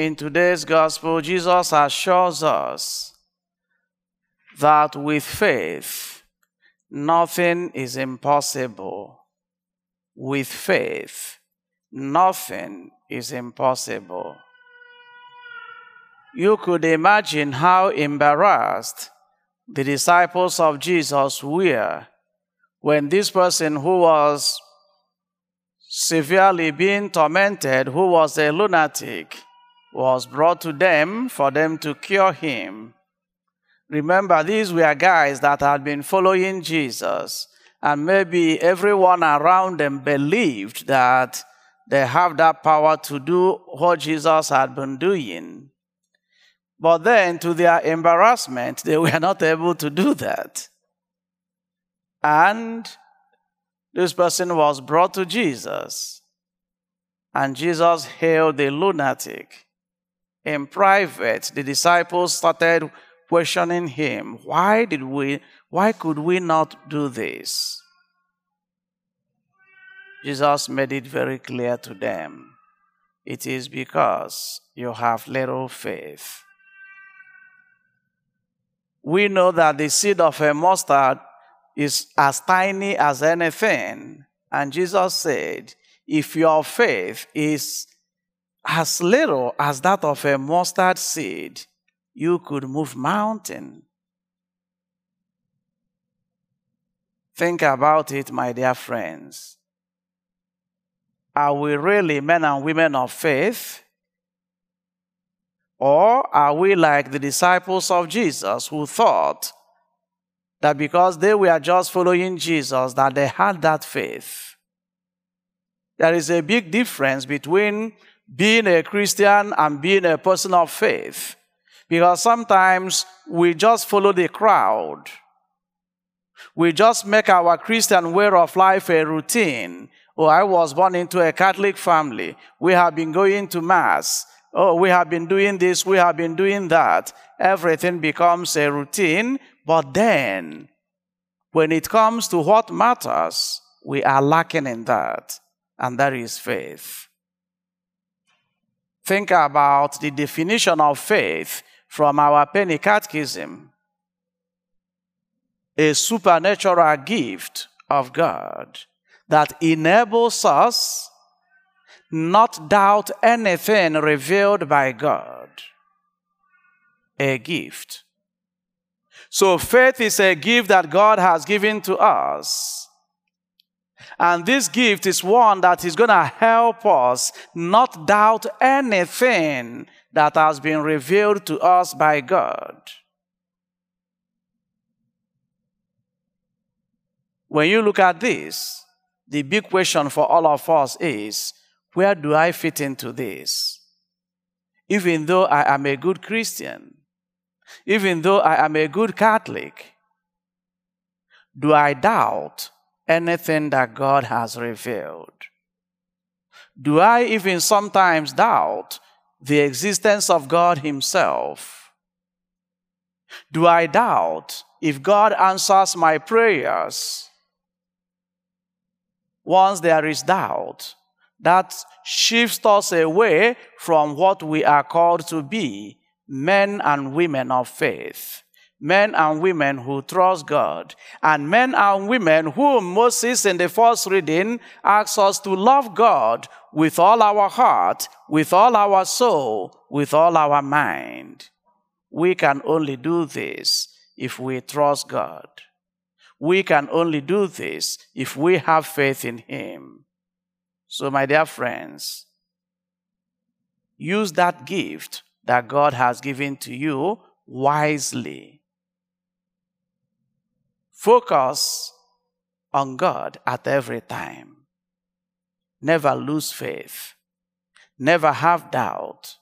in today's gospel, Jesus assures us that with faith, nothing is impossible. With faith, nothing is impossible. You could imagine how embarrassed the disciples of Jesus were when this person who was severely being tormented, who was a lunatic, was brought to them for them to cure him. Remember, these were guys that had been following Jesus, and maybe everyone around them believed that they have that power to do what Jesus had been doing. But then, to their embarrassment, they were not able to do that. And this person was brought to Jesus, and Jesus healed the lunatic. In private, the disciples started questioning him, why did we why could we not do this? Jesus made it very clear to them. It is because you have little faith. We know that the seed of a mustard is as tiny as anything. And Jesus said, if your faith is as little as that of a mustard seed, you could move mountain. Think about it, my dear friends. Are we really men and women of faith? Or are we like the disciples of Jesus who thought that because they were just following Jesus that they had that faith? There is a big difference between being a Christian and being a person of faith. Because sometimes we just follow the crowd. We just make our Christian way of life a routine. Oh, I was born into a Catholic family. We have been going to Mass. Oh, we have been doing this, we have been doing that. Everything becomes a routine. But then, when it comes to what matters, we are lacking in that. And that is faith. Think about the definition of faith from our penny catechism a supernatural gift of God that enables us not doubt anything revealed by God. A gift. So faith is a gift that God has given to us. And this gift is one that is going to help us not doubt anything that has been revealed to us by God. When you look at this, the big question for all of us is where do I fit into this? Even though I am a good Christian, even though I am a good Catholic, do I doubt anything that God has revealed? Do I even sometimes doubt the existence of God Himself? Do I doubt if God answers my prayers? Once there is doubt, that shifts us away from what we are called to be men and women of faith. Men and women who trust God, and men and women whom Moses in the first reading asks us to love God with all our heart, with all our soul, with all our mind. We can only do this if we trust God. We can only do this if we have faith in Him. So, my dear friends, use that gift that God has given to you wisely. Focus on God at every time. Never lose faith. Never have doubt.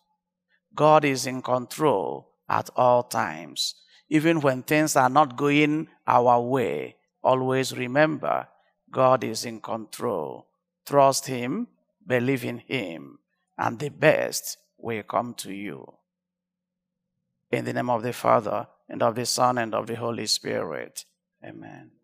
God is in control at all times. Even when things are not going our way, always remember God is in control. Trust Him, believe in Him, and the best will come to you. In the name of the Father, and of the Son, and of the Holy Spirit. Amen.